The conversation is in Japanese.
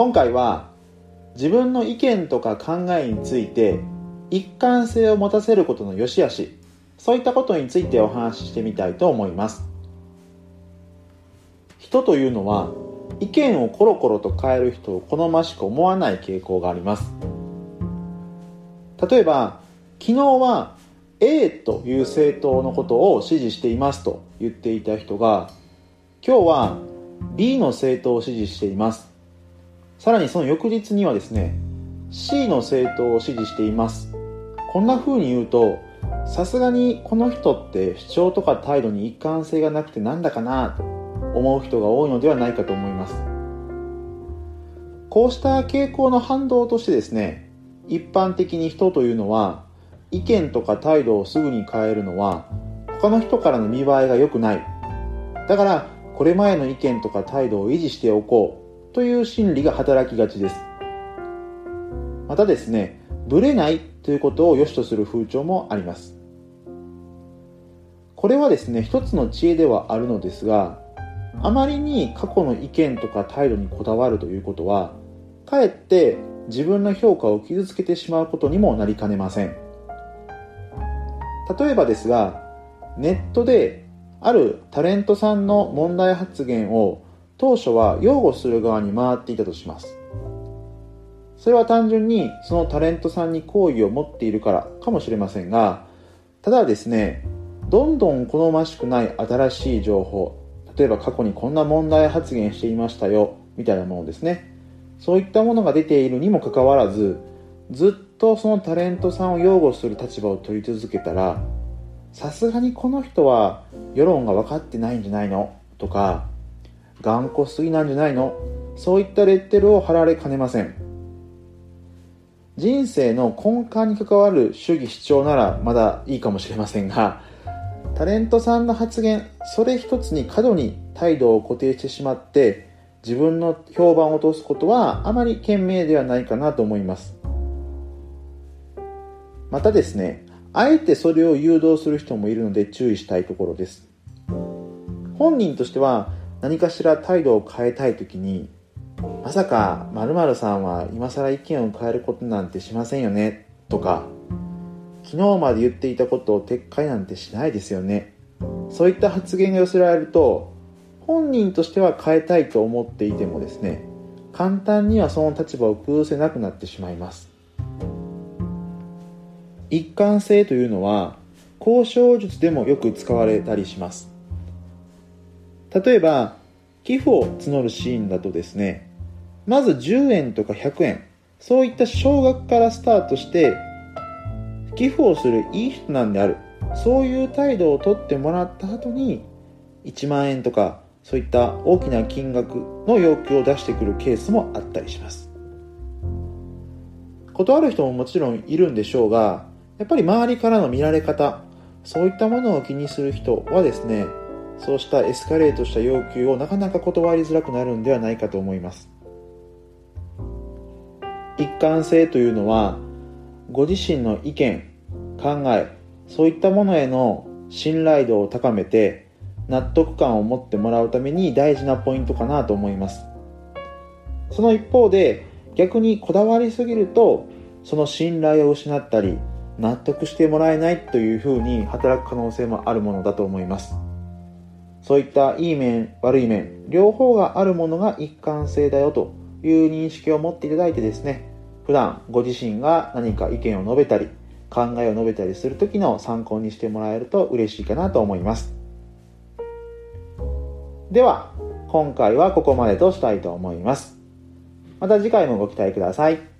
今回は自分の意見とか考えについて一貫性を持たせることの良し悪しそういったことについてお話ししてみたいと思います。人というのは意見をコロコロと変える人を好ましく思わない傾向があります。例えば昨日は A という政党のことを支持していますと言っていた人が今日は B の政党を支持しています。さらにその翌日にはですね C の政党を支持しています。こんな風に言うとさすがにこの人って主張とか態度に一貫性がなくてなんだかなと思う人が多いのではないかと思います。こうした傾向の反動としてですね一般的に人というのは意見とか態度をすぐに変えるのは他の人からの見栄えが良くない。だからこれまでの意見とか態度を維持しておこう。という心理が働きがちです。またですねブレないということを良しとする風潮もあります。これはですね一つの知恵ではあるのですがあまりに過去の意見とか態度にこだわるということはかえって自分の評価を傷つけてしまうことにもなりかねません。例えばですがネットであるタレントさんの問題発言を当初は擁護する側に回っていたとします。それは単純にそのタレントさんに好意を持っているからかもしれませんがただですねどんどん好ましくない新しい情報例えば過去にこんな問題発言していましたよみたいなものですね。そういったものが出ているにもかかわらずずっとそのタレントさんを擁護する立場を取り続けたらさすがにこの人は世論が分かってないんじゃないのとか頑固すぎなんじゃないの？そういったレッテルを貼られかねません。人生の根幹に関わる主義主張ならまだいいかもしれませんがタレントさんの発言それ一つに過度に態度を固定してしまって自分の評判を落とすことはあまり賢明ではないかなと思います。またですねあえてそれを誘導する人もいるので注意したいところです。本人としては何かしら態度を変えたい時にまさか〇〇さんは今更意見を変えることなんてしませんよねとか昨日まで言っていたことを撤回なんてしないですよね。そういった発言が寄せられると本人としては変えたいと思っていてもですね簡単にはその立場を崩せなくなってしまいます。一貫性というのは交渉術でもよく使われたりします。例えば寄付を募るシーンだとですねまず10円とか100円そういった少額からスタートして寄付をするいい人なんであるそういう態度をとってもらった後に1万円とかそういった大きな金額の要求を出してくるケースもあったりします。断る人ももちろんいるんでしょうがやっぱり周りからの見られ方そういったものを気にする人はですねそうしたエスカレートした要求をなかなか断りづらくなるんではないかと思います。一貫性というのはご自身の意見考えそういったものへの信頼度を高めて納得感を持ってもらうために大事なポイントかなと思います。その一方で逆にこだわりすぎるとその信頼を失ったり納得してもらえないというふうに働く可能性もあるものだと思います。そういったいい面悪い面両方があるものが一貫性だよという認識を持っていただいてですね普段ご自身が何か意見を述べたり考えを述べたりする時の参考にしてもらえると嬉しいかなと思いますでは今回はここまでとしたいと思いますまた次回もご期待ください。